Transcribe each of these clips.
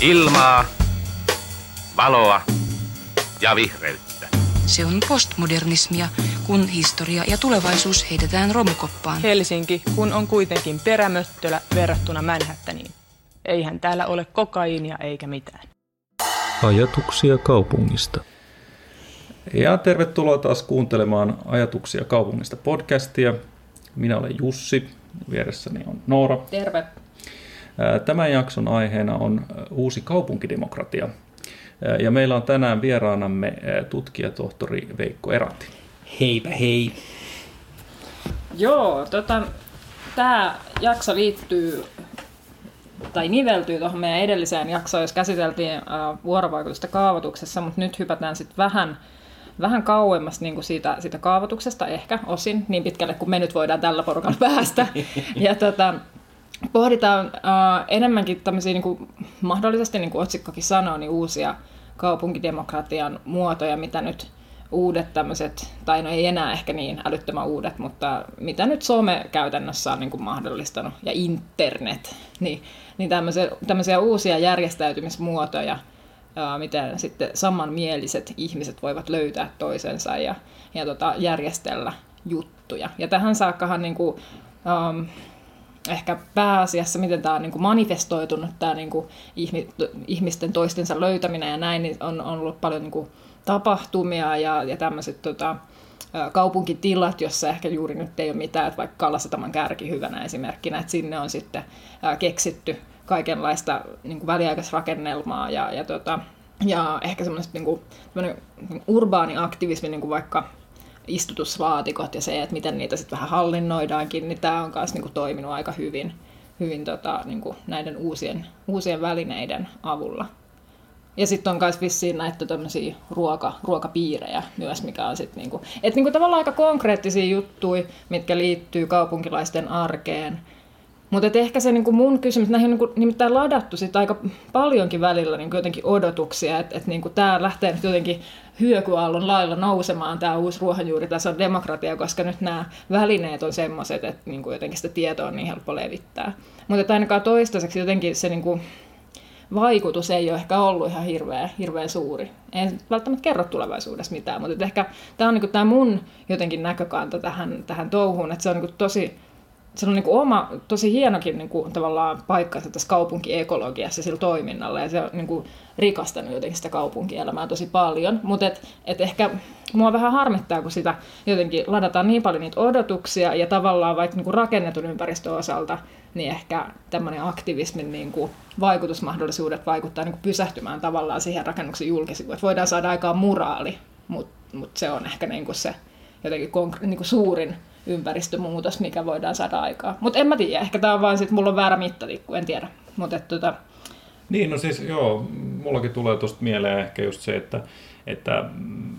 Ilmaa, valoa ja vihreyttä. Se on postmodernismia, kun historia ja tulevaisuus heitetään romukoppaan. Helsinki, kun on kuitenkin perämöttölä verrattuna Manhattaniin. Eihän täällä ole kokaiinia eikä mitään. Ajatuksia kaupungista. Ja tervetuloa taas kuuntelemaan Ajatuksia kaupungista podcastia. Minä olen Jussi, vieressäni on Noora. Terve. Tämän jakson aiheena on uusi kaupunkidemokratia. Ja meillä on tänään vieraanamme tutkijatohtori Veikko Eranti. Heipä hei. Joo, tota, tämä jakso liittyy tai niveltyy tuohon meidän edelliseen jaksoon, jos käsiteltiin vuorovaikutusta kaavoituksessa, mutta nyt hypätään sitten vähän, vähän kauemmas niin kuin siitä, siitä kaavoituksesta, ehkä osin, niin pitkälle kuin me nyt voidaan tällä porukalla päästä. ja tota, pohditaan uh, enemmänkin tämmöisiä niin kuin, mahdollisesti, niin kuin otsikkokin sanoo, niin uusia kaupunkidemokratian muotoja, mitä nyt uudet tämmöiset, tai no ei enää ehkä niin älyttömän uudet, mutta mitä nyt some käytännössä on niin kuin mahdollistanut, ja internet, niin, niin tämmöisiä, tämmöisiä uusia järjestäytymismuotoja, ää, miten sitten samanmieliset ihmiset voivat löytää toisensa ja, ja tota, järjestellä juttuja. Ja tähän saakkahan niin kuin, ähm, ehkä pääasiassa, miten tämä on niin kuin manifestoitunut, tämä niin kuin ihmisten toistensa löytäminen ja näin, niin on, on ollut paljon niin kuin tapahtumia ja, ja tämmöiset tota, kaupunkitilat, jossa ehkä juuri nyt ei ole mitään, että vaikka Kallasataman kärki hyvänä esimerkkinä, että sinne on sitten keksitty kaikenlaista niin kuin väliaikaisrakennelmaa ja, ja, tota, ja ehkä semmoinen niin kuin, urbaani aktivismi, niin kuin vaikka istutuslaatikot ja se, että miten niitä sitten vähän hallinnoidaankin, niin tämä on myös niin kuin, toiminut aika hyvin, hyvin tota, niin kuin näiden uusien, uusien välineiden avulla. Ja sitten on myös vissiin näitä tämmöisiä ruoka, ruokapiirejä myös, mikä on sitten niinku, niinku tavallaan aika konkreettisia juttuja, mitkä liittyy kaupunkilaisten arkeen. Mutta ehkä se niinku mun kysymys, näihin on niinku, nimittäin ladattu sit aika paljonkin välillä niinku jotenkin odotuksia, että et niinku tämä lähtee nyt jotenkin hyökyaallon lailla nousemaan tämä uusi ruohonjuuritason demokratia, koska nyt nämä välineet on semmoiset, että niinku jotenkin sitä tietoa on niin helppo levittää. Mutta ainakaan toistaiseksi jotenkin se niinku, vaikutus ei ole ehkä ollut ihan hirveän, hirveän suuri. Ei välttämättä kerro tulevaisuudessa mitään, mutta ehkä tämä on niin tämä mun jotenkin näkökanta tähän, tähän touhuun, että se on niin tosi se on niin kuin oma, tosi hienokin niin kuin, tavallaan paikkansa tässä kaupunkiekologiassa sillä toiminnalla, ja se on niin kuin, rikastanut jotenkin sitä kaupunkielämää tosi paljon. Mutta et, et ehkä mua vähän harmittaa, kun sitä jotenkin ladataan niin paljon niitä odotuksia, ja tavallaan vaikka niin kuin rakennetun ympäristön osalta, niin ehkä tämmöinen aktivismin niin kuin, vaikutusmahdollisuudet vaikuttaa niin kuin, pysähtymään tavallaan siihen rakennuksen julkisivuun. Että voidaan saada aikaan muraali, mutta mut se on ehkä niin kuin se jotenkin konkre- niin kuin suurin ympäristömuutos, mikä voidaan saada aikaa. Mutta en mä tiedä, ehkä tämä on vaan sit, mulla on väärä mittatikku, en tiedä. Mutta tota... Niin, no siis joo, mullakin tulee tuosta mieleen ehkä just se, että, että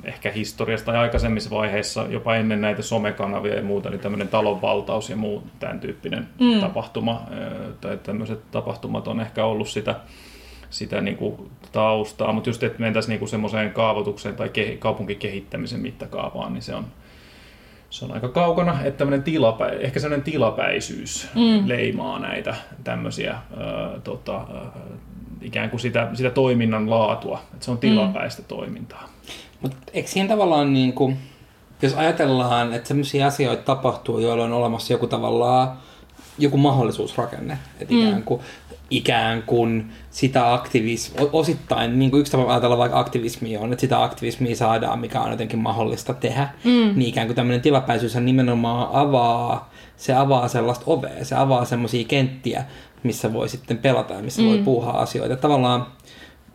ehkä historiasta tai aikaisemmissa vaiheissa, jopa ennen näitä somekanavia ja muuta, niin tämmöinen talonvaltaus ja muu tämän tyyppinen mm. tapahtuma, tai tämmöiset tapahtumat on ehkä ollut sitä, sitä niin kuin taustaa, mutta just, että mentäisiin niin semmoiseen kaavoitukseen tai ke, kaupunkikehittämisen mittakaavaan, niin se on, se on aika kaukana, että tämmöinen tilapä, ehkä sellainen tilapäisyys mm. leimaa näitä tämmöisiä äh, tota, äh, ikään kuin sitä, sitä toiminnan laatua, että se on tilapäistä mm. toimintaa. Mutta eikö siinä tavallaan, niin kuin, jos ajatellaan, että sellaisia asioita tapahtuu, joilla on olemassa joku tavallaan joku mahdollisuusrakenne, että mm. ikään kuin ikään kuin sitä aktivismia, osittain niin kuin yksi tapa ajatella vaikka aktivismia on, että sitä aktivismia saadaan, mikä on jotenkin mahdollista tehdä, mm. niin ikään kuin tämmöinen tilapäisyys nimenomaan avaa, se avaa sellaista ovea, se avaa semmoisia kenttiä, missä voi sitten pelata ja missä mm. voi puuhaa asioita. Tavallaan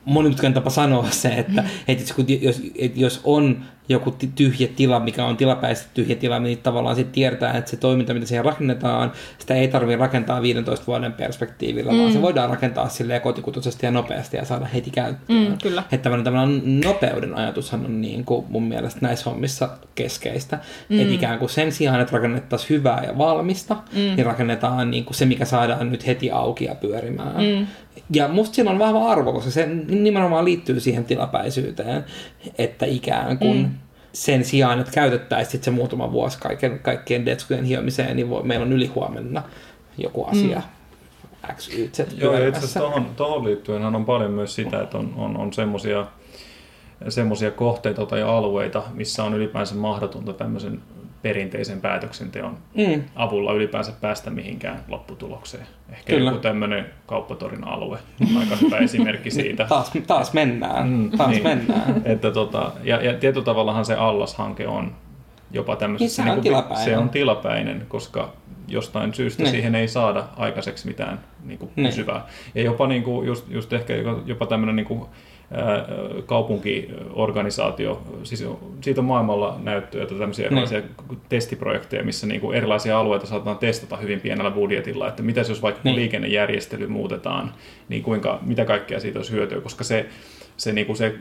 monimutkainen tapa sanoa se, että, mm. että jos, että jos on joku tyhjä tila, mikä on tilapäisesti tyhjä tila, niin tavallaan sitten tiedetään, että se toiminta, mitä siihen rakennetaan, sitä ei tarvitse rakentaa 15 vuoden perspektiivillä, mm. vaan se voidaan rakentaa silleen kotikutoisesti ja nopeasti ja saada heti käyttöön. Mm, kyllä. Että tämmöinen nopeuden ajatushan on niin kuin mun mielestä näissä hommissa keskeistä. Mm. Että ikään kuin sen sijaan, että rakennettaisiin hyvää ja valmista, mm. niin rakennetaan niin kuin se, mikä saadaan nyt heti auki ja pyörimään. Mm. Ja musta siinä on vahva arvo, koska se nimenomaan liittyy siihen tilapäisyyteen, että ikään kuin mm. Sen sijaan, että käytettäisiin se muutama vuosi kaiken, kaikkien detskujen hiomiseen, niin voi, meillä on ylihuomenna joku asia mm. X, Y, Z Joo, itse asiassa tohon, tohon liittyen on paljon myös sitä, että on, on, on semmoisia semmoisia kohteita tai alueita, missä on ylipäänsä mahdotonta tämmöisen perinteisen päätöksenteon Mm. avulla ylipäänsä päästä mihinkään lopputulokseen. Ehkä Kyllä. joku tämmöinen kauppatorin alue on aika hyvä esimerkki siitä. Taas, taas mennään, Mm, taas niin. mennään. Että tota, ja, ja tietyllä tavallahan se allashanke on jopa tämmöisessä... Niin, se on tilapäinen. Se on tilapäinen, koska jostain syystä Niin. siihen ei saada aikaiseksi mitään niin kuin Niin. pysyvää. Ja jopa, niin kuin, just, just ehkä jopa tämmöinen niin kuin, kaupunkiorganisaatio, siis siitä on maailmalla näyttöjä, että tämmöisiä Niin. erilaisia testiprojekteja, missä niin kuin erilaisia alueita saatetaan testata hyvin pienellä budjetilla, että mitä jos vaikka Niin. liikennejärjestely muutetaan, niin kuinka, mitä kaikkea siitä olisi hyötyä, koska se, se, niin kuin se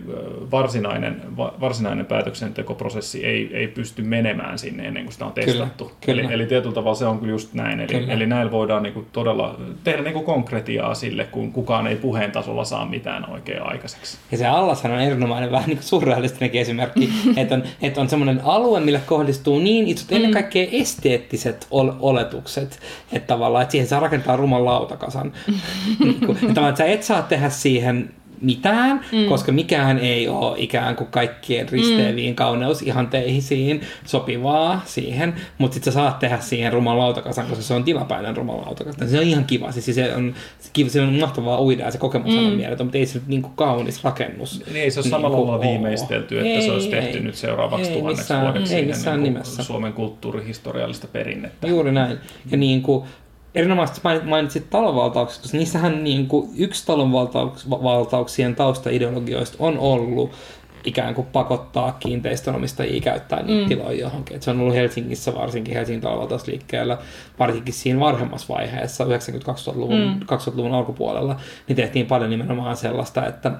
varsinainen, va- varsinainen päätöksentekoprosessi ei, ei pysty menemään sinne ennen kuin sitä on Kyllä, testattu. kyllä. Eli, eli tietyllä tavalla se on kyllä just näin. Eli, Kyllä. eli näillä voidaan niin kuin todella tehdä niin kuin konkretiaa sille, kun kukaan ei puheen tasolla saa mitään oikein aikaiseksi. Ja se allashan on erinomainen vähän niin kuin surrealistinenkin esimerkki, että on, että on semmoinen alue, millä kohdistuu niin isot ennen kaikkea esteettiset ol- oletukset, että tavallaan, että siihen saa rakentaa ruman lautakasan. niin kuin, että että sä et saa tehdä siihen mitään, mm. koska mikään ei ole ikään kuin kaikkien risteäviin mm. kauneusihanteisiin sopivaa siihen, mutta sitten sä saat tehdä siihen ruman lautakasan, koska se on tilapäinen ruman lautakasa. Se on ihan kiva, siis se on, kiva, se on mahtavaa uida ja se kokemus on mieletön, mutta ei se nyt niin kuin kaunis rakennus. Niin ei se ole Niin samalla lailla viimeistelty, että Ei, se olisi tehty ei. nyt seuraavaksi Ei tuhanneksi missään- vuodeksi ei missään niin kuin nimessä. Suomen kulttuurihistoriallista perinnettä. Juuri näin. Ja niin kuin, erinomaisesti mainit- mainitsit talonvaltaukset, koska niissähän niin kuin yksi talonvaltauksien taustaideologioista on ollut ikään kuin pakottaa kiinteistönomistajia käyttää niitä mm. tiloja johonkin. Et se on ollut Helsingissä, varsinkin Helsingin talonvaltausliikkeellä, varsinkin siinä varhemmassa vaiheessa, 90-2000-luvun mm. 2000-luvun alkupuolella, niin tehtiin paljon nimenomaan sellaista, että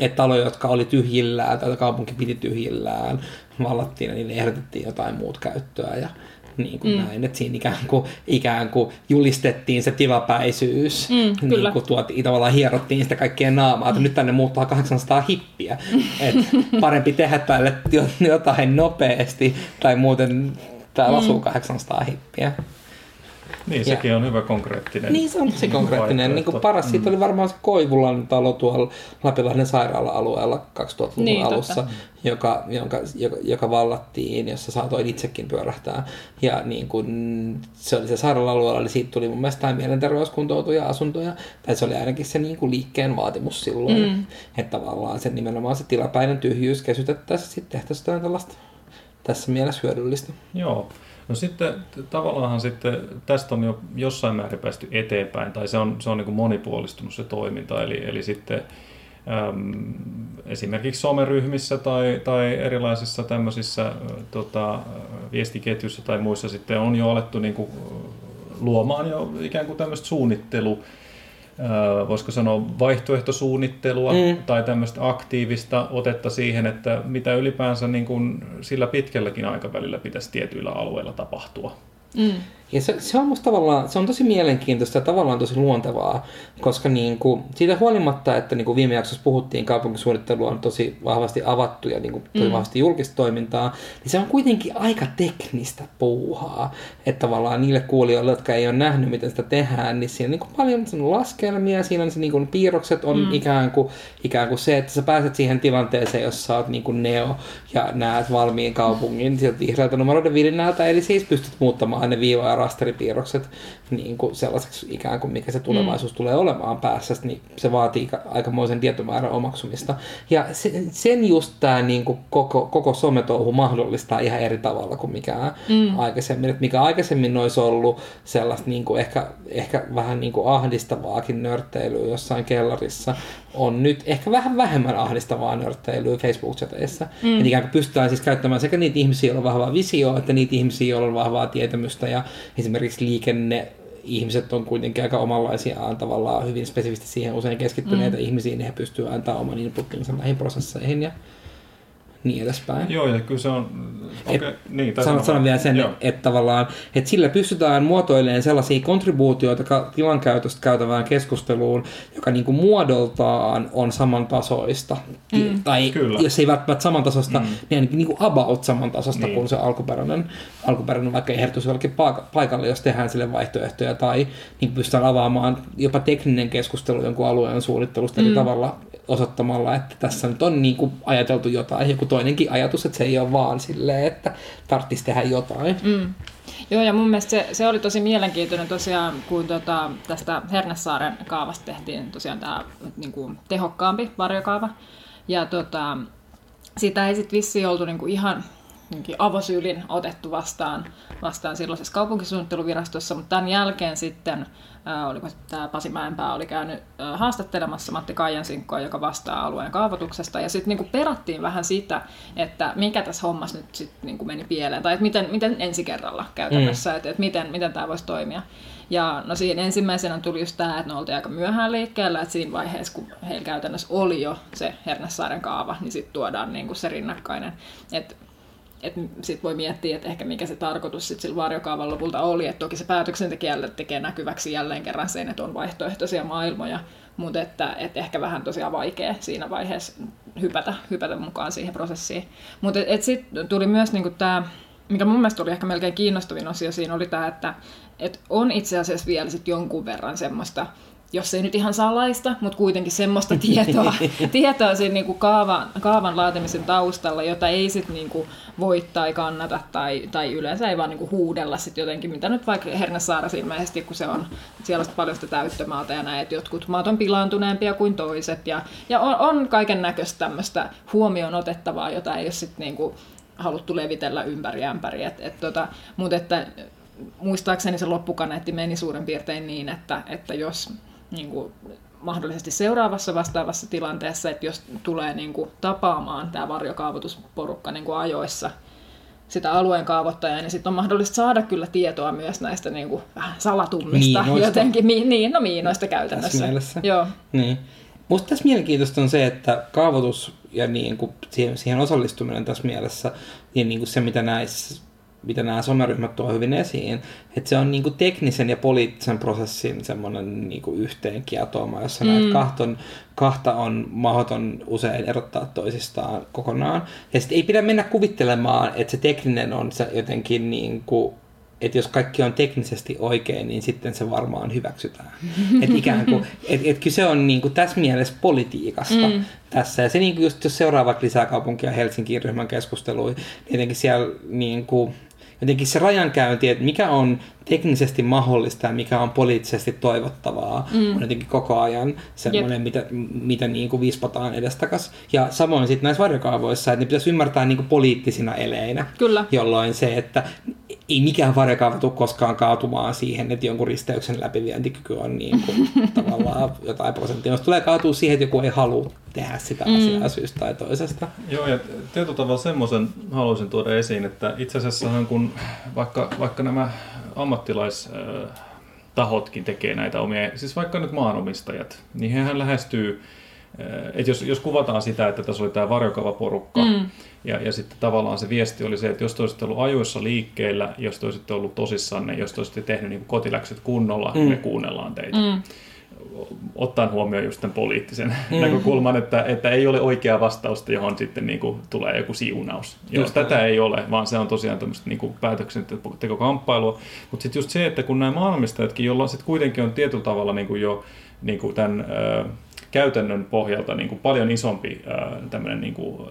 että taloja, jotka oli tyhjillään tai kaupunki piti tyhjillään, vallattiin ja niille ehdotettiin jotain muut käyttöä ja niin kuin mm. näin, että siinä ikään kuin, ikään kuin julistettiin se tilapäisyys, Mm, niin kuin tuotiin, tavallaan hierottiin sitä kaikkien naamaa, että nyt tänne muuttaa 800 hippiä, että parempi tehdä tälle jo- jotain nopeasti, tai muuten täällä asuu 800 hippiä. Niin, sekin on hyvä konkreettinen Niin, se on tosi konkreettinen. Niin kuin paras siitä oli varmaan se Koivulan talo tuolla Lapinlahden sairaala-alueella 2000-luvun Niin, totta. alussa, joka, jonka, joka, joka vallattiin, jossa saatoin itsekin pyörähtää. Ja niin kuin, se oli se sairaala-alueella, eli siitä tuli mun mielestä mielenterveyskuntoutuja asuntoja, tai se oli ainakin se niin kuin liikkeen vaatimus silloin, mm. että tavallaan se nimenomaan se tilapäinen tyhjyys kesytettäisiin, sitten tehtäisiin jotain tällaista tässä mielessä hyödyllistä. Joo. No sitten tavallaan sitten tästä on jo jossain määrin päästy eteenpäin, tai se on, se on niin monipuolistunut se toiminta, eli, eli sitten äm, esimerkiksi someryhmissä tai, tai erilaisissa tämmöisissä tota, viestiketjuissa tai muissa sitten on jo alettu niin kuin, luomaan jo ikään kuin tämmöistä suunnittelu, voisiko sanoa vaihtoehtosuunnittelua mm. tai tämmöistä aktiivista otetta siihen, että mitä ylipäänsä niin kuin sillä pitkälläkin aikavälillä pitäisi tietyillä alueilla tapahtua. Mm. Ja se, se on musta tavallaan, se on tosi mielenkiintoista ja tavallaan tosi luontevaa, koska niin kuin, siitä huolimatta, että niin kuin viime jaksossa puhuttiin, kaupunkisuunnittelu on tosi vahvasti avattu ja niin kuin, tosi mm. vahvasti julkista toimintaa, niin se on kuitenkin aika teknistä puuhaa. Että tavallaan niille kuulijoille, jotka ei ole nähnyt, miten sitä tehdään, niin siinä on niin kuin paljon sen laskelmia, siinä on se niin kuin, piirrokset on mm. ikään, kuin, ikään kuin se, että sä pääset siihen tilanteeseen, jossa sä oot niin kuin Neo ja näet valmiin kaupungin sieltä vihreältä numeroiden virinnältä, eli siis pystyt muuttamaan ne viiva- rasteripiirrokset niin kuin sellaiseksi ikään kuin mikä se tulevaisuus mm. tulee olemaan päässä, niin se vaatii ka- aikamoisen tietomäärän omaksumista. Ja se, sen just tämä niin kuin koko, koko sometouhu mahdollistaa ihan eri tavalla kuin mikään mm. aikaisemmin. Et mikä aikaisemmin olisi ollut sellaista niin kuin ehkä, ehkä vähän niin kuin ahdistavaakin nörtteilyä jossain kellarissa, on nyt ehkä vähän vähemmän ahdistavaa nörtteilyä Facebook-chateissa. Mm. Että ikään kuin pystytään siis käyttämään sekä niitä ihmisiä, joilla on vahvaa visio, että niitä ihmisiä, joilla on vahvaa tietämystä ja esimerkiksi liikenne ihmiset on kuitenkin aika omanlaisiaan tavallaan hyvin spesifisti siihen usein keskittyneitä mm. ihmisiä, niin he pystyvät antaa oman inputtinsa näihin prosesseihin ja niin edespäin. Joo, ja kyllä se on... Et, Okay, niin, tai sanon, sanon vielä sen, Joo. että tavallaan, että sillä pystytään muotoilemaan sellaisia kontribuutioita ka- tilankäytöstä käytävään keskusteluun, joka niinku muodoltaan on samantasoista. Mm. Tai Kyllä. jos ei välttämättä samantasoista, mm. niin ainakin niinku about samantasoista Niin. kuin se alkuperäinen, alkuperäinen vaikka ehdotus jollekin paik- paikalle, jos tehdään sille vaihtoehtoja, tai niin pystytään avaamaan jopa tekninen keskustelu jonkun alueen suunnittelusta mm. eri tavalla osoittamalla, että tässä nyt on niin kuin ajateltu jotain, joku toinenkin ajatus, että se ei ole vaan silleen, että tarvitsisi tehdä jotain. Mm. Joo, ja mun mielestä se, se oli tosi mielenkiintoinen tosiaan, kun tota, tästä Hernesaaren kaavasta tehtiin tosiaan tämä niin kuin, tehokkaampi varjokaava. Ja tota, sitä ei sitten vissiin oltu niin kuin, ihan avosyylin otettu vastaan, vastaan silloisessa kaupunkisuunnitteluvirastossa, mutta tämän jälkeen sitten, oliko tämä Pasi Mäenpää oli käynyt haastattelemassa Matti Kaijansinkkoa, joka vastaa alueen kaavoituksesta, ja sitten niinku perattiin vähän sitä, että mikä tässä hommassa nyt sitten niinku meni pieleen, tai että miten, miten ensi kerralla käytännössä, mm. että, että miten, miten tämä voisi toimia. Ja no siinä ensimmäisenä tuli just tämä, että ne oltiin aika myöhään liikkeellä, että siinä vaiheessa, kun heillä käytännössä oli jo se Hernesaaren kaava, niin sitten tuodaan niinku se rinnakkainen. Että että sitten voi miettiä, että ehkä mikä se tarkoitus sitten sillä varjokaavan lopulta oli, että toki se päätöksentekijälle tekee näkyväksi jälleen kerran sen, että on vaihtoehtoisia maailmoja, mutta että, että ehkä vähän tosiaan vaikea siinä vaiheessa hypätä, hypätä mukaan siihen prosessiin. Mutta sitten tuli myös niinku tämä, mikä mun mielestä oli ehkä melkein kiinnostavin osio siinä, oli tämä, että et on itse asiassa vielä sit jonkun verran semmoista, jos ei nyt ihan salaista, mutta kuitenkin semmoista tietoa, tietoa siinä niinku kaavan, kaavan laatimisen taustalla, jota ei sitten niinku voi tai kannata tai, tai yleensä ei vaan niinku huudella sit jotenkin, mitä nyt vaikka Hernesaarassa ilmeisesti, kun se on, siellä on paljon sitä täyttömaata ja näin, että jotkut maat on pilaantuneempia kuin toiset ja, ja on, on kaiken näköistä tämmöistä huomioon otettavaa, jota ei ole sitten niinku haluttu levitellä ympäri ämpäri. Et, et tota, mutta että muistaakseni se loppukaneetti meni suurin piirtein niin, että, että jos niin kuin, mahdollisesti seuraavassa vastaavassa tilanteessa, että jos tulee niin kuin, tapaamaan tämä varjokaavoitusporukka niin kuin ajoissa sitä alueen kaavoittajaa, niin sitten on mahdollista saada kyllä tietoa myös näistä niin kuin, salatummista Miinoista. jotenkin, mi, niin, no miinoista käytännössä. Tässä mielessä. Joo. Niin. Musta tässä mielenkiintoista on se, että kaavoitus ja niin kuin siihen, siihen osallistuminen tässä mielessä, ja niin kuin se mitä näissä mitä nämä someryhmät tuo hyvin esiin, että se on niin kuin teknisen ja poliittisen prosessin semmoinen niin kuin yhteenkietoama, jossa mm. näitä kahton, kahta on mahdoton usein erottaa toisistaan kokonaan. Ja sitten ei pidä mennä kuvittelemaan, että se tekninen on se jotenkin niin kuin että jos kaikki on teknisesti oikein, niin sitten se varmaan hyväksytään. Että ikään kuin, et, et kyse on niin kuin tässä mielessä politiikasta mm. tässä. Ja se niin kuin just, jos seuraa vaikka lisäkaupunkia Helsingin ryhmän keskusteluja, niin jotenkin siellä niin kuin, jotenkin se rajankäynti, että mikä on teknisesti mahdollista ja mikä on poliittisesti toivottavaa, mm. on jotenkin koko ajan semmoinen, Jep. mitä, mitä niin kuin vispataan edestakas. Ja samoin sitten näissä varjokaavoissa, että ne pitäisi ymmärtää niin kuin poliittisina eleinä, Kyllä. jolloin se, että ei mikään varjokaava tule koskaan kaatumaan siihen, että jonkun risteyksen läpivientikyky on niin kuin, tavallaan jotain prosenttia. Jos tulee kaatua siihen, että joku ei halua tehdä sitä mm. asiaa syystä tai toisesta. Joo, ja tietyllä tavalla semmoisen haluaisin tuoda esiin, että itse asiassahan kun vaikka, vaikka nämä ammattilaistahotkin tekee näitä omia, siis vaikka nyt maanomistajat, niin hehän lähestyy, että jos, jos kuvataan sitä, että tässä oli tämä varjokavaporukka, mm. ja, ja sitten tavallaan se viesti oli se, että jos te olisitte ollut ajoissa liikkeellä, jos te olisitte ollut tosissanne, jos te olisitte tehnyt niin kotiläkset kunnolla, mm. me kuunnellaan teitä. Mm ottaen huomioon just tämän poliittisen mm. näkökulman, että, että ei ole oikeaa vastausta, johon sitten niin kuin tulee joku siunaus. Jos Just tätä ei ole, vaan se on tosiaan tämmöistä niin kuin päätöksentekokamppailua. Mutta sitten just se, että kun nämä maailmistajatkin, joilla sitten kuitenkin on tietyllä tavalla niin kuin jo niin kuin tämän ö, käytännön pohjalta niin kuin paljon isompi tämmöinen, niin kuin,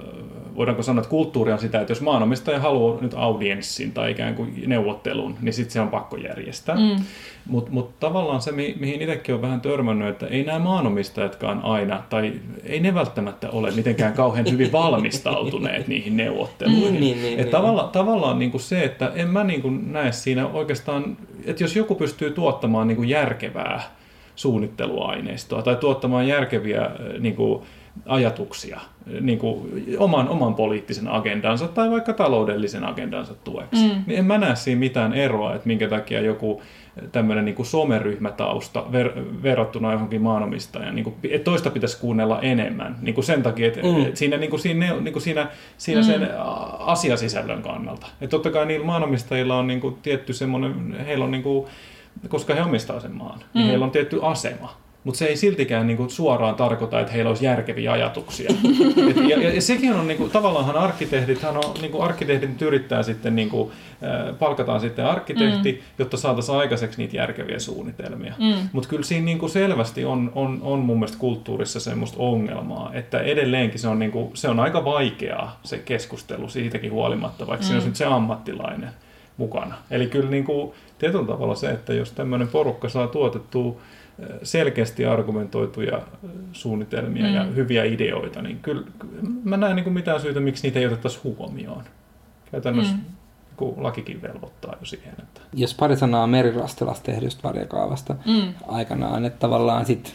voidaanko sanoa, että kulttuuri on sitä, että jos maanomistaja haluaa nyt audienssin tai ikään kuin neuvottelun, niin sitten se on pakko järjestää. Mm. Mutta mut tavallaan se, mi- mihin itsekin on vähän törmännyt, että ei nämä maanomistajatkaan aina, tai ei ne välttämättä ole mitenkään kauhean hyvin valmistautuneet niihin neuvotteluihin. Mm, niin, niin, Et niin. tavalla, tavallaan niin kuin se, että en mä niin kuin näe siinä oikeastaan, että jos joku pystyy tuottamaan niin kuin järkevää suunnitteluaineistoa tai tuottamaan järkeviä äh, niin kuin, ajatuksia niin kuin oman, oman poliittisen agendansa tai vaikka taloudellisen agendansa tueksi, mm. niin en mä näe siinä mitään eroa, että minkä takia joku tämmöinen niin someryhmätausta ver- verrattuna johonkin maanomistajan. Niin kuin, että toista pitäisi kuunnella enemmän niin kuin sen takia, että mm. siinä, niin kuin siinä, niin kuin siinä, siinä mm. sen asiasisällön kannalta. Että totta kai niillä maanomistajilla on niin kuin tietty semmoinen, heillä on niin kuin, koska he omistaa sen maan, niin mm. heillä on tietty asema. Mutta se ei siltikään niinku suoraan tarkoita, että heillä olisi järkeviä ajatuksia. Et, ja, ja sekin on niinku, tavallaan arkkitehdit, hän on, niinku, arkkitehdit yrittää sitten, niinku, äh, palkataan sitten arkkitehti, mm. jotta saataisiin aikaiseksi niitä järkeviä suunnitelmia. Mm. Mutta kyllä siinä niinku selvästi on, on, on mun mielestä kulttuurissa semmoista ongelmaa, että edelleenkin se on, niinku, se on aika vaikeaa se keskustelu siitäkin huolimatta, vaikka mm. siinä on se ammattilainen mukana. Eli kyllä niinku, tietyllä tavalla se, että jos tämmöinen porukka saa tuotettua selkeästi argumentoituja suunnitelmia mm. ja hyviä ideoita, niin kyllä mä näen niin kuin mitään syytä, miksi niitä ei otettaisi huomioon. Käytännössä mm. Niin lakikin velvoittaa jo siihen. Että... Jos pari sanaa merirastilasta tehdystä varjakaavasta mm. aikanaan, että tavallaan sitten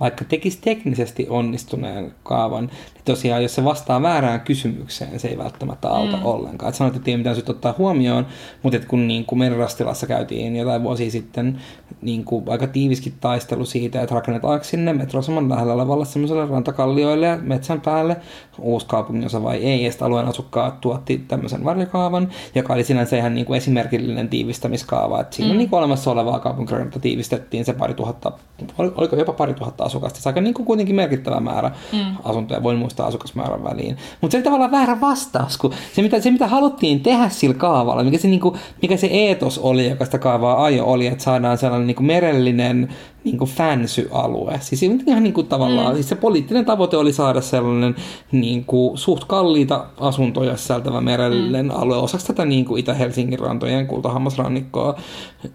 vaikka tekisi teknisesti onnistuneen kaavan, niin tosiaan jos se vastaa väärään kysymykseen, se ei välttämättä auta mm. ollenkaan. Et sanoit, että ei mitään syytä ottaa huomioon, mutta et kun niin kuin Merirastilassa käytiin jotain vuosia sitten niin kuin aika tiiviskin taistelu siitä, että rakennetaanko sinne metrosaman lähellä olevalle semmoiselle rantakallioille ja metsän päälle uusi kaupunginosa vai ei, ja alueen asukkaat tuotti tämmöisen varjokaavan, joka oli sinänsä ihan niin kuin esimerkillinen tiivistämiskaava, että siinä mm. niin kuin olemassa olevaa kaupunkirakennetta tiivistettiin se pari tuhatta, oliko jopa pari tuhatta asukasta, se aika niin kuin kuitenkin merkittävä määrä mm. asuntoja, voin muistaa asukasmäärän väliin. Mutta se oli tavallaan väärä vastaus, kun se mitä, se mitä haluttiin tehdä sillä kaavalla, mikä se, niin kuin, mikä se eetos oli, joka sitä kaavaa ajo, oli, että saadaan sellainen niin kuin merellinen niin kuin fancy-alue. Siis ihan niin kuin tavallaan, mm. siis se poliittinen tavoite oli saada sellainen niin kuin, suht kalliita asuntoja sisältävä merellinen mm. alue osaksi tätä niin kuin Itä-Helsingin rantojen kultahammasrannikkoa.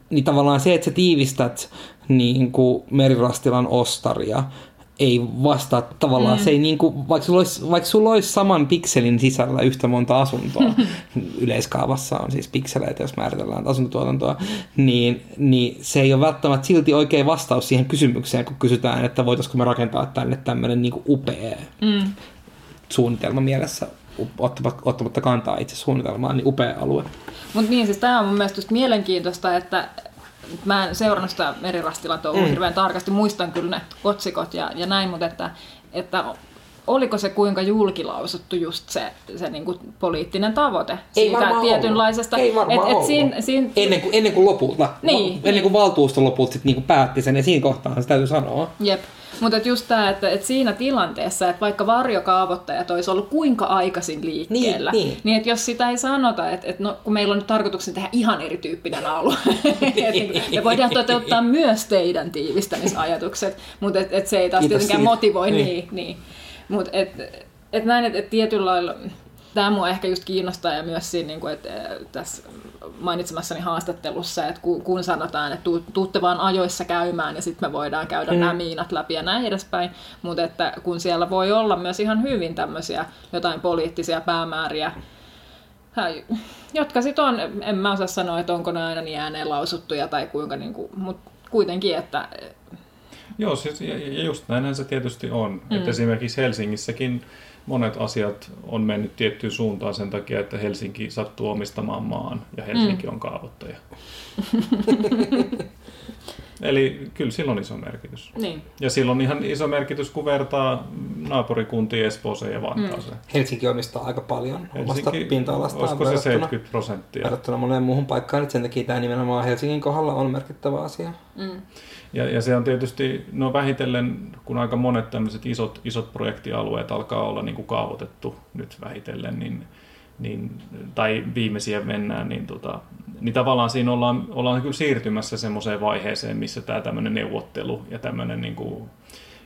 Niin tavallaan se, että sä tiivistät niin kuin merirastilan ostaria, ei vastaa tavallaan, mm. se ei niinku, vaikka sulla, olisi, vaikka sulla olisi saman pikselin sisällä yhtä monta asuntoa, yleiskaavassa on siis pikseleitä, jos määritellään asuntotuotantoa, niin, niin se ei ole välttämättä silti oikea vastaus siihen kysymykseen, kun kysytään, että voitaisiko me rakentaa tänne tämmöinen niinku upea mm. suunnitelma mielessä, ottamatta, kantaa itse suunnitelmaan, niin upea alue. Mutta niin, siis tämä on mun mielestä mielenkiintoista, että mä en seurannut sitä merirastilan touhua mm. hirveän tarkasti, muistan kyllä ne otsikot ja, ja näin, mutta että, että oliko se kuinka julkilausuttu just se, se niinku poliittinen tavoite ei siitä tietynlaisesta... Ei varmaan et, et siinä, siinä... Ennen, kuin, ennen kuin lopulta. Niin, ennen niin. kuin valtuusto lopulta sit niinku päätti sen ja siinä kohtaa se täytyy sanoa. Jep. Mutta just tämä, että, että siinä tilanteessa, että vaikka varjokaavoittajat olisi ollut kuinka aikaisin liikkeellä, niin, niin. niin että jos sitä ei sanota, että, että no, kun meillä on nyt tarkoituksena tehdä ihan erityyppinen alue, että niin me voidaan toteuttaa myös teidän tiivistämisajatukset, mutta että et se ei taas Kiitos tietenkään siitä. motivoi niin. niin, niin. Mutta että et näin, että et tietyllä lailla tämä mua ehkä just kiinnostaa ja myös siinä, niin kuin, että tässä mainitsemassani haastattelussa, että kun sanotaan, että tuutte vaan ajoissa käymään ja sitten me voidaan käydä mm. nämä miinat läpi ja näin edespäin, mutta että kun siellä voi olla myös ihan hyvin tämmöisiä jotain poliittisia päämääriä, jotka sitten on, en mä osaa sanoa, että onko ne aina niin ääneen lausuttuja tai kuinka, niin kuin, mutta kuitenkin, että... Joo, siis, ja just näinhän se tietysti on. Mm. Että esimerkiksi Helsingissäkin monet asiat on mennyt tiettyyn suuntaan sen takia, että Helsinki sattuu omistamaan maan ja Helsinki mm. on kaavoittaja. Eli kyllä sillä on iso merkitys. Niin. Ja silloin ihan iso merkitys, kun vertaa naapurikuntiin Espooseen ja Vantaaseen. Mm. Helsinki omistaa aika paljon Helsinki, omasta pinta-alastaan. Olisiko se 70 prosenttia? Verrattuna moneen muuhun paikkaan, että sen takia tämä nimenomaan Helsingin kohdalla on merkittävä asia. Mm. Ja, ja se on tietysti, no vähitellen, kun aika monet tämmöiset isot, isot projektialueet alkaa olla niin kuin kaavoitettu nyt vähitellen, niin, niin, tai viimeisiä mennään, niin, tota, niin tavallaan siinä ollaan, ollaan kyllä siirtymässä semmoiseen vaiheeseen, missä tämä tämmöinen neuvottelu ja tämmöinen niin kuin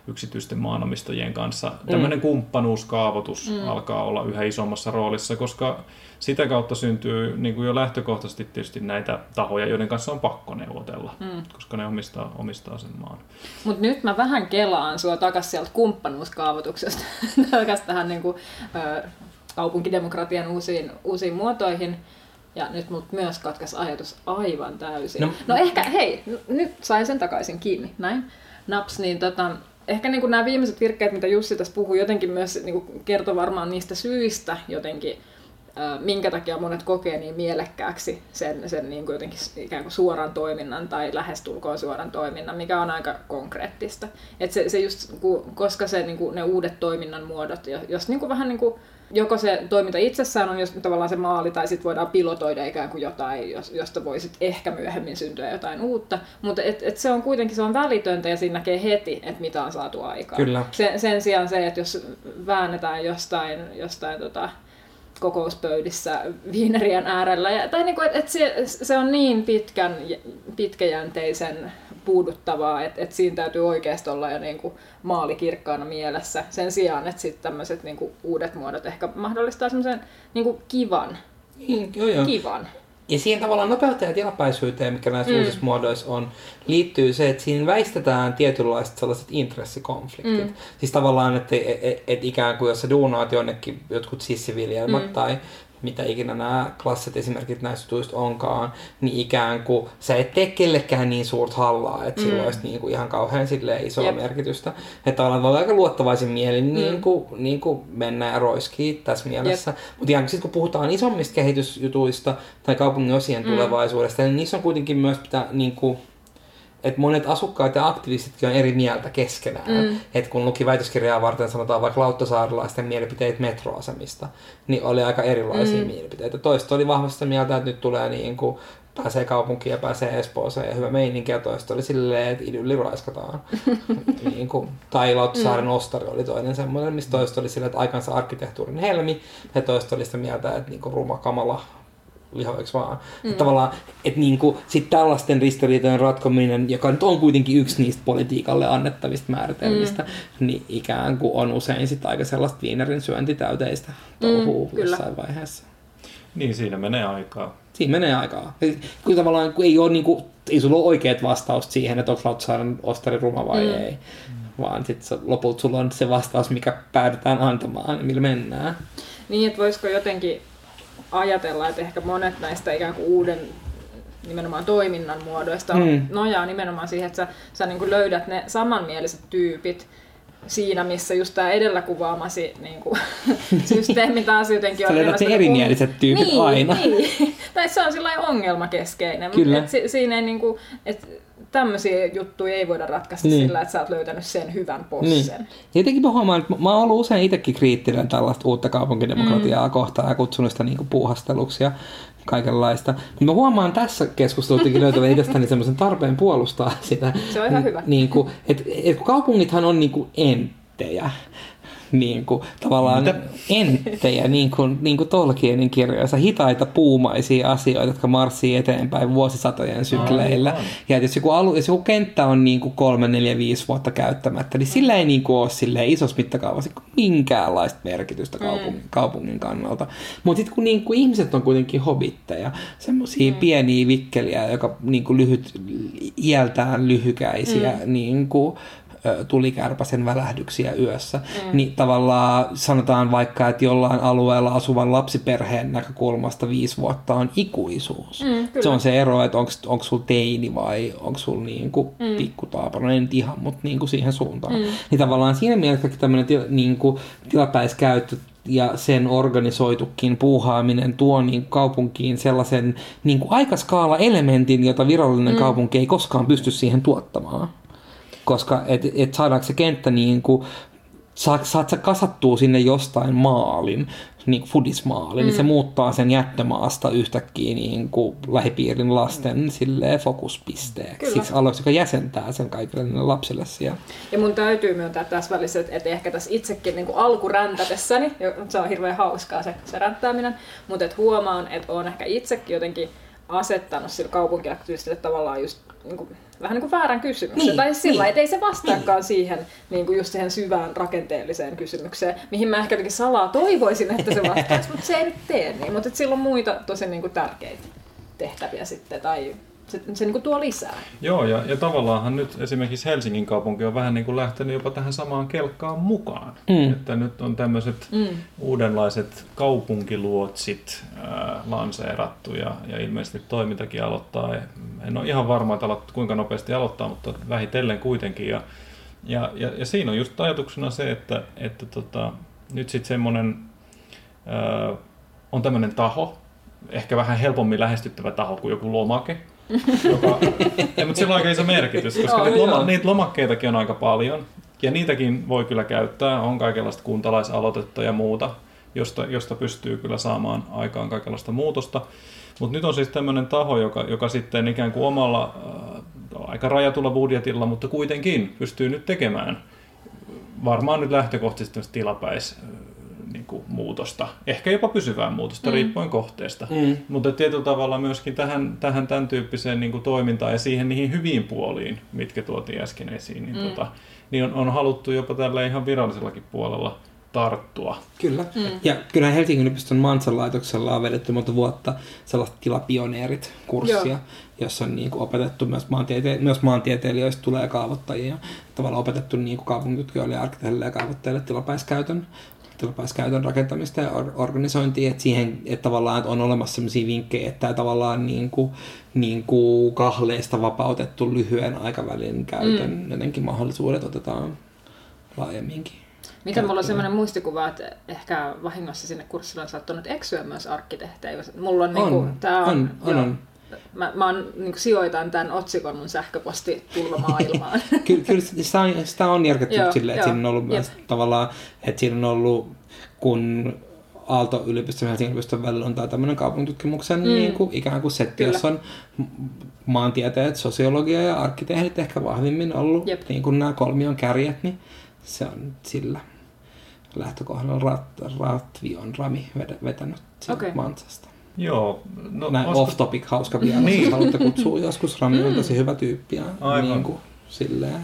yksityisten maanomistajien kanssa, tämmöinen mm. kumppanuuskaavoitus mm. alkaa olla yhä isommassa roolissa, koska sitä kautta syntyy niin kuin jo lähtökohtaisesti tietysti näitä tahoja, joiden kanssa on pakko neuvotella, mm. koska ne omistaa, omistaa sen maan. Mutta nyt mä vähän kelaan sua takaisin sieltä kumppanuuskaavoituksesta takaisin tähän niin kuin, ö, kaupunkidemokratian uusiin, uusiin muotoihin. Ja nyt mut myös katkesi ajatus aivan täysin. No, no ehkä, hei, n- nyt sain sen takaisin kiinni, näin. Naps, niin tota, ehkä niin kuin nämä viimeiset virkkeet, mitä Jussi tässä puhui, jotenkin myös niin kuin kertoo varmaan niistä syistä jotenkin, minkä takia monet kokee niin mielekkääksi sen, sen niin kuin jotenkin ikään kuin suoran toiminnan tai lähestulkoon suoran toiminnan, mikä on aika konkreettista. Et se, se just, koska se, niin kuin ne uudet toiminnan muodot, jos niin kuin vähän niin kuin joko se toiminta itsessään on jos tavallaan se maali, tai sitten voidaan pilotoida ikään kuin jotain, josta voisit ehkä myöhemmin syntyä jotain uutta. Mutta et, et se on kuitenkin se on välitöntä ja siinä näkee heti, että mitä on saatu aikaan. Kyllä. Sen, sen sijaan se, että jos väännetään jostain, jostain tota, kokouspöydissä viinerien äärellä. Ja, tai niin kuin, että, että se, se on niin pitkän, pitkäjänteisen puuduttavaa, että, että siinä täytyy oikeasti olla jo niin kuin maali kirkkaana mielessä sen sijaan, että sitten tämmöiset niin kuin uudet muodot ehkä mahdollistaa semmoisen niin kuin kivan. Niin, joo, joo. kivan. Ja siihen tavallaan nopeutta ja tilapäisyyteen, mikä näissä mm. uusissa muodoissa on, liittyy se, että siinä väistetään tietynlaiset sellaiset intressikonfliktit. Mm. Siis tavallaan, että et, et, et ikään kuin jos sä duunaat jonnekin jotkut sissiviljelmät mm. tai mitä ikinä nämä klassit esimerkit näistä jutuista onkaan, niin ikään kuin sä et tee kellekään niin suurta hallaa, että mm. sillä olisi niin kuin ihan kauhean isoa Jep. merkitystä. Että tavallaan voi aika luottavaisin mielin mm. niin kuin, niin kuin mennä ja roiskii tässä mielessä. Mutta ihan sitten kun puhutaan isommista kehitysjutuista tai kaupungin osien mm. tulevaisuudesta, niin niissä on kuitenkin myös pitää niin kuin, että monet asukkaat ja aktivistitkin on eri mieltä keskenään. Mm. Että kun luki väitöskirjaa varten sanotaan vaikka lauttasaarilaisten mielipiteet metroasemista, niin oli aika erilaisia mm. mielipiteitä. Toista oli vahvasti mieltä, että nyt tulee niin kuin, pääsee kaupunkiin ja pääsee Espooseen ja hyvä meininki, ja toista oli silleen, että idylli raiskataan. niin kuin, tai Lauttasaaren mm. ostari oli toinen semmoinen, missä toista oli silleen, että aikansa arkkitehtuurin helmi, ja toista oli sitä mieltä, että niin kuin, ruma kamala lihoiksi vaan. Mm. Tavallaan, että niinku, sit tällaisten ristiriitojen ratkominen, joka nyt on kuitenkin yksi niistä politiikalle annettavista määritelmistä, mm. niin ikään kuin on usein sit aika sellaista viinerin syöntitäyteistä touhuu mm, jossain vaiheessa. Niin, siinä menee aikaa. Siinä menee aikaa. Kun tavallaan kun ei, ole, niin kuin, ei sulla ole oikeat vastausta siihen, että onko Lauttasaaren ostari ruma vai mm. ei, vaan sitten lopulta sulla on se vastaus, mikä päädytään antamaan, millä mennään. Niin, että voisiko jotenkin ajatella, että ehkä monet näistä ikään kuin uuden nimenomaan toiminnan muodoista mm. nojaa nimenomaan siihen, että sä, sä niin kuin löydät ne samanmieliset tyypit siinä, missä just tämä edellä kuvaamasi niin kuin, systeemi taas jotenkin on... Sä löydät ne erimieliset tyypit niin, aina. Niin, tai se on sillä ongelmakeskeinen. Kyllä. Mutta et, siinä ei niin kuin, et, tämmöisiä juttuja ei voida ratkaista niin. sillä, että sä oot löytänyt sen hyvän possen. Niin. Jotenkin mä huomaan, että mä oon ollut usein itsekin kriittinen tällaista uutta kaupunkidemokratiaa mm. kohtaan ja kutsunut sitä niin puuhasteluksi ja kaikenlaista. Mutta mä huomaan tässä keskustelussa löytävän itsestäni semmoisen tarpeen puolustaa sitä. Se on ihan hyvä. Niin kuin, et, et, kun kaupungithan on niin kuin enttejä niin kuin, tavallaan Mitä? enttejä, niin kuin, niin kuin Tolkienin kirjoissa, hitaita puumaisia asioita, jotka marssii eteenpäin vuosisatojen sykleillä. Aivan. Ja jos joku, alu, jos joku kenttä on niin kuin 3, 4, 5 vuotta käyttämättä, niin sillä ei niin kuin ole sille isossa mittakaavassa minkäänlaista merkitystä kaupungin, mm. kaupungin kannalta. Mutta sitten kun niin kuin ihmiset on kuitenkin hobitteja, semmoisia mm. pieniä vikkeliä, joka niin kuin lyhyt, iältään lyhykäisiä, mm. niin kuin, tulikärpäsen välähdyksiä yössä, mm. niin tavallaan sanotaan vaikka, että jollain alueella asuvan lapsiperheen näkökulmasta viisi vuotta on ikuisuus. Mm, se on se ero, että onko sulla teini vai onko sulla niinku mm. pikkutaapero, no ei nyt ihan, mutta niinku siihen suuntaan. Mm. Niin tavallaan siinä mielessä tämmöinen til, niinku, tilapäiskäyttö ja sen organisoitukin puuhaaminen tuo niin kaupunkiin sellaisen niin kuin aikaskaala-elementin, jota virallinen mm. kaupunki ei koskaan pysty siihen tuottamaan koska et, et saadaanko se kenttä niin kuin, saat, saat sä kasattua sinne jostain maalin, niin kuin fudismaalin, mm. niin se mm. muuttaa sen jättömaasta yhtäkkiä niin kuin lähipiirin lasten silleen fokuspisteeksi. Kyllä. Siksi aloiksi, joka jäsentää sen kaikille lapsille siellä. Ja mun täytyy myöntää tässä välissä, että ehkä tässä itsekin niin kuin alkuräntätessäni, se on hirveän hauskaa se, se ränttääminen, mutta et huomaan, että on ehkä itsekin jotenkin asettanut sillä kaupunkiaktivistille tavallaan just niin kuin, vähän niin kuin väärän kysymyksen. Niin, tai sillä niin. ei se vastaakaan niin. siihen, niin kuin just siihen syvään rakenteelliseen kysymykseen, mihin mä ehkä jotenkin salaa toivoisin, että se vastaisi, mutta se ei nyt tee niin. Mutta sillä on muita tosi niin kuin tärkeitä tehtäviä sitten, tai se, se niin kuin tuo lisää. Joo, ja, ja tavallaanhan nyt esimerkiksi Helsingin kaupunki on vähän niin kuin lähtenyt jopa tähän samaan kelkkaan mukaan. Mm. Että nyt on tämmöiset mm. uudenlaiset kaupunkiluotsit äh, lanseerattu ja, ja ilmeisesti toimintakin aloittaa. En ole ihan varma, että aloittaa, kuinka nopeasti aloittaa, mutta vähitellen kuitenkin. Ja, ja, ja, ja siinä on just ajatuksena se, että, että tota, nyt sitten semmoinen äh, on tämmöinen taho, ehkä vähän helpommin lähestyttävä taho kuin joku lomake, joka, ja, mutta sillä on aika iso merkitys, koska Joo, niitä, loma, niitä lomakkeitakin on aika paljon, ja niitäkin voi kyllä käyttää, on kaikenlaista kuntalaisaloitetta ja muuta, josta, josta pystyy kyllä saamaan aikaan kaikenlaista muutosta. Mutta nyt on siis tämmöinen taho, joka, joka sitten ikään kuin omalla äh, aika rajatulla budjetilla, mutta kuitenkin pystyy nyt tekemään varmaan nyt lähtökohtaisesti tilapäis niin kuin muutosta, ehkä jopa pysyvää muutosta, mm. riippuen kohteesta. Mm. Mutta tietyllä tavalla myöskin tähän, tähän tämän tyyppiseen niin kuin toimintaan ja siihen niihin hyviin puoliin, mitkä tuotiin äsken esiin, niin, mm. tota, niin on, on haluttu jopa tällä ihan virallisellakin puolella tarttua. Kyllä. Mm. Ja kyllä Helsingin yliopiston Mansan laitoksella on vedetty monta vuotta sellaista tilapioneerit-kurssia, Joo. jossa on niin kuin opetettu myös, maantiete- myös maantieteilijöistä tulee kaavoittajia. Tavallaan opetettu niin kuin kaupunkitutkijoille ja arkkitehdille ja kaavoittajille tilapäiskäytön tilapäiskäytön rakentamista ja or- organisointia, että siihen että tavallaan että on olemassa sellaisia vinkkejä, että tavallaan niin kuin, niin kuin kahleista vapautettu lyhyen aikavälin käytön mm. jotenkin mahdollisuudet otetaan laajemminkin. Miten mulla on sellainen muistikuva, että ehkä vahingossa sinne kurssille on saattanut eksyä myös arkkitehtejä. Mulla on, On, tää on, on, on, on. Mä, mä oon, niinku, sijoitan tämän otsikon mun sähköpostitulvamaailmaan. Kyllä, kyllä sitä on, sitä on järketty Joo, silleen, että siinä on ollut myös tavallaan, että siinä on ollut, kun Aalto-yliopiston ja Helsingin yliopiston välillä on tämä tämmöinen kaupunkitutkimuksen mm. niin kuin, ikään kuin setti, Kyllä. jossa on maantieteet, sosiologia ja arkkitehdit ehkä vahvimmin ollut Jep. niin kuin nämä kolmion kärjet, niin se on sillä lähtökohdalla Rat, Ratvi on Rami vetänyt Okei. Mansasta. Joo, no Näin olisiko- off-topic hauska vielä, Niin. jos haluatte kutsua joskus. Rami on tosi hyvä tyyppi ja Aivan. niin kuin, silleen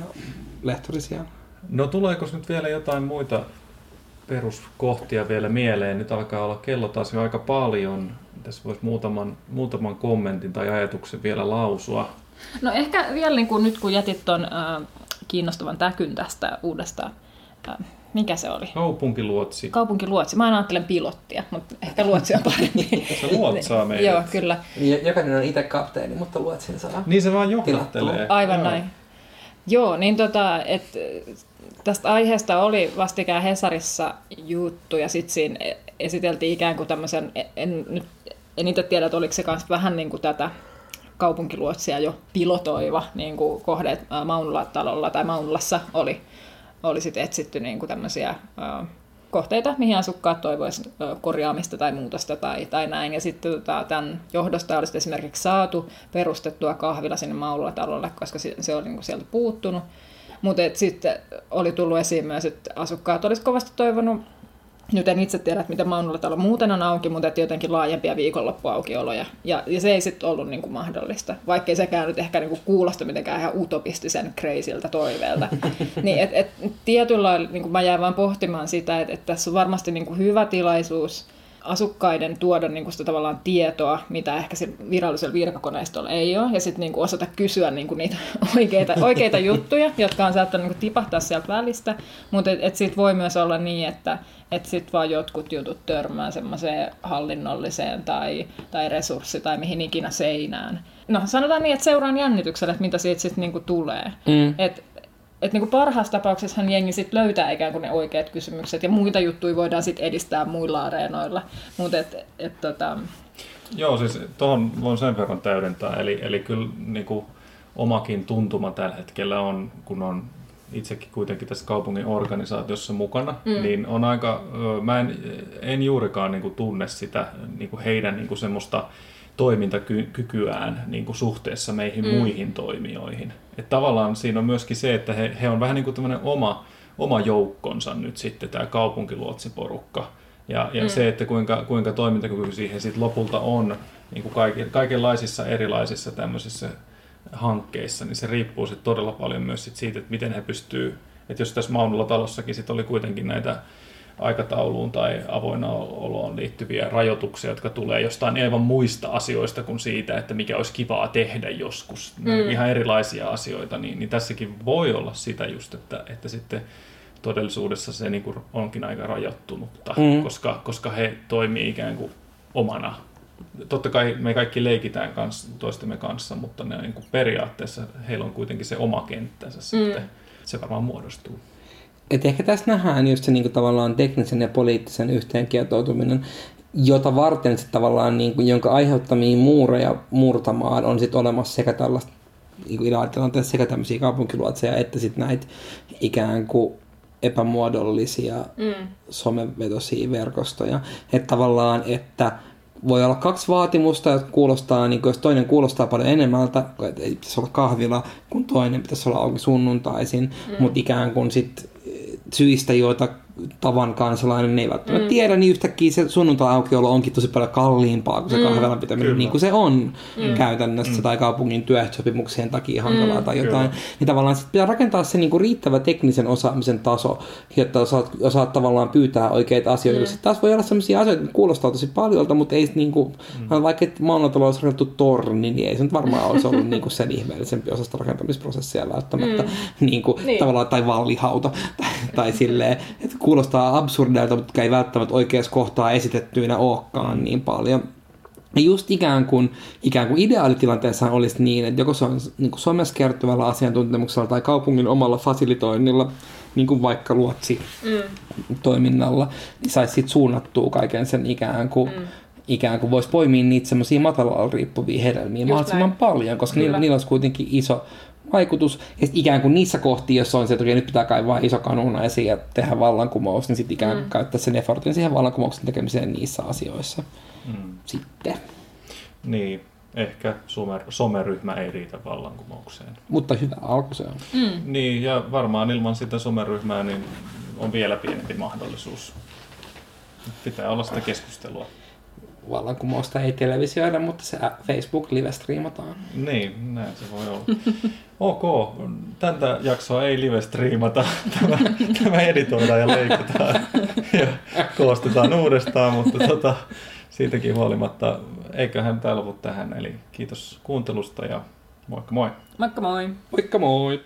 lehtori siellä. No tuleeko nyt vielä jotain muita peruskohtia vielä mieleen? Nyt alkaa olla kello taas jo aika paljon. Tässä voisi muutaman, muutaman kommentin tai ajatuksen vielä lausua. No ehkä vielä niin kuin nyt kun jätit ton äh, kiinnostavan täkyn tästä uudesta, mikä se oli? Kaupunkiluotsi. Kaupunkiluotsi. Mä aina ajattelen pilottia, mutta ehkä luotsi on parempi. Se luotsaa meidät. Joo, kyllä. Niin, Jokainen on itse kapteeni, mutta luet sen saa. Niin se vaan johdattelee. Aivan Joo. näin. Joo, niin tota, et, tästä aiheesta oli vastikään Hesarissa juttu ja sitten siinä esiteltiin ikään kuin tämmöisen, en, nyt, en itse tiedä, että oliko se myös vähän niin kuin tätä kaupunkiluotsia jo pilotoiva niin kuin kohde ää, Maunula-talolla tai Maunulassa oli, oli sit etsitty niin kuin tämmöisiä kohteita, mihin asukkaat toivoisivat korjaamista tai muutosta tai, tai näin. Ja sitten tota, tämän johdosta olisi esimerkiksi saatu perustettua kahvila sinne Maunula-talolle, koska se, se oli niin kuin sieltä puuttunut. Mutta sitten oli tullut esiin myös, että asukkaat olisivat kovasti toivonut nyt en itse tiedä, että miten Maunula-talo muuten on auki, mutta että jotenkin laajempia viikonloppuaukioloja. Ja, ja se ei sitten ollut niin kuin mahdollista, vaikkei sekään nyt ehkä niin kuin kuulosta mitenkään ihan utopistisen crazyltä toiveelta. niin et, et, tietyllä lailla niin kuin mä jäin vaan pohtimaan sitä, että, että tässä on varmasti niin kuin hyvä tilaisuus asukkaiden tuoda niin kuin sitä tavallaan tietoa, mitä ehkä se virallisella virkakoneistolla ei ole, ja sitten niin kuin osata kysyä niin kuin niitä oikeita, oikeita juttuja, jotka on saattanut niin kuin tipahtaa sieltä välistä, mutta et, et sitten voi myös olla niin, että et sitten vaan jotkut jutut törmää semmoiseen hallinnolliseen tai, tai resurssi- tai mihin ikinä seinään. No sanotaan niin, että seuraan jännityksellä, että mitä siitä sitten niinku tulee. Mm. Et, et niinku parhaassa tapauksessa jengi sit löytää ikään kuin ne oikeat kysymykset ja muita juttuja voidaan sitten edistää muilla areenoilla. Mutta et, et, tota, Joo, siis tuohon voin sen verran täydentää. Eli, eli kyllä niin kuin, omakin tuntuma tällä hetkellä on, kun on itsekin kuitenkin tässä kaupungin organisaatiossa mukana, mm. niin on aika, mä en, en juurikaan niin kuin, tunne sitä niin kuin heidän niin kuin, semmoista toimintakykyään niin kuin, suhteessa meihin mm. muihin toimijoihin. Et tavallaan siinä on myöskin se, että he, he on vähän niin kuin tämmöinen oma, oma joukkonsa nyt sitten, tämä kaupunkiluotsiporukka. Ja, ja mm. se, että kuinka, kuinka toimintakykyisiä he sitten lopulta on niin kuin kaiken, kaikenlaisissa erilaisissa tämmöisissä hankkeissa, niin se riippuu sit todella paljon myös sit siitä, että miten he pystyy, että jos tässä Maunulla talossakin sit oli kuitenkin näitä aikatauluun tai avoinna oloon liittyviä rajoituksia, jotka tulee jostain aivan muista asioista kuin siitä, että mikä olisi kivaa tehdä joskus. Mm. Ihan erilaisia asioita, niin, niin tässäkin voi olla sitä just, että, että sitten todellisuudessa se niin kuin onkin aika rajoittunutta, mm. koska, koska he toimii ikään kuin omana. Totta kai me kaikki leikitään kans, toistemme kanssa, mutta ne niin kuin periaatteessa heillä on kuitenkin se oma kenttänsä mm. sitten. Se varmaan muodostuu. Et ehkä tässä nähdään just se niin kuin tavallaan teknisen ja poliittisen yhteenkietoutuminen. jota varten sit tavallaan, niin kuin, jonka aiheuttamia muureja murtamaan on sitten olemassa sekä tällaista niin kuin ideaalitilanteessa sekä tämmöisiä kaupunkiluotseja että sitten näitä ikään kuin epämuodollisia mm. somevetosia verkostoja. Että tavallaan, että voi olla kaksi vaatimusta, jotka kuulostaa, niin kuin jos toinen kuulostaa paljon enemmältä, että ei pitäisi olla kahvila, kun toinen pitäisi olla auki sunnuntaisin, mm. mutta ikään kuin sit syistä, joita tavan kansalainen ei välttämättä mm. tiedä, niin yhtäkkiä se sunnuntai-aukiolo onkin tosi paljon kalliimpaa kuin se mm. kahvelan pitäminen, Kyllä. niin kuin se on mm. käytännössä, mm. tai kaupungin työehtosopimuksien takia hankalaa mm. tai jotain. Kyllä. Niin tavallaan sit pitää rakentaa se niin kuin riittävä teknisen osaamisen taso, jotta osaat, osaat tavallaan pyytää oikeita asioita. Mm. Sitten taas voi olla sellaisia asioita, että kuulostaa tosi paljolta, mutta ei niin kuin, mm. vaikka maanotalo olisi rakennettu torni, niin ei se nyt varmaan olisi ollut niin kuin sen ihmeellisempi osa sitä rakentamisprosessia välttämättä, mm. niin kuin, niin. tavallaan, tai vallihauta, tai, tai silleen, että kuulostaa absurdeilta, mutta ei välttämättä oikeassa kohtaa esitettyinä olekaan niin paljon. Ja just ikään kuin, ikään kuin ideaalitilanteessa olisi niin, että joko se on niin kuin Suomessa kertovalla asiantuntemuksella tai kaupungin omalla fasilitoinnilla, niin kuin vaikka luotsi mm. toiminnalla, niin saisi sitten suunnattua kaiken sen ikään kuin, mm. ikään kuin voisi poimia niitä semmoisia matalalla riippuvia hedelmiä Just mahdollisimman näin. paljon, koska niillä, niillä olisi kuitenkin iso vaikutus. Ja ikään kuin niissä kohti, jos on se, että nyt pitää kaivaa iso kanuna esiin ja tehdä vallankumous, niin sitten ikään kuin mm. käyttää sen effortin siihen vallankumouksen tekemiseen niissä asioissa mm. sitten. Niin, ehkä somer, someryhmä ei riitä vallankumoukseen. Mutta hyvä alku se on. Mm. Niin, ja varmaan ilman sitä someryhmää niin on vielä pienempi mahdollisuus. Pitää olla sitä keskustelua vallankumousta ei televisioida, mutta se Facebook live-striimataan. Niin, näin se voi olla. ok, tätä jaksoa ei live-striimata. Tämä, tämä editoidaan ja leikataan ja koostetaan uudestaan, mutta tota, siitäkin huolimatta eiköhän tämä lopu tähän. Eli kiitos kuuntelusta ja moikka moi. Moikka moi. Moikka moi.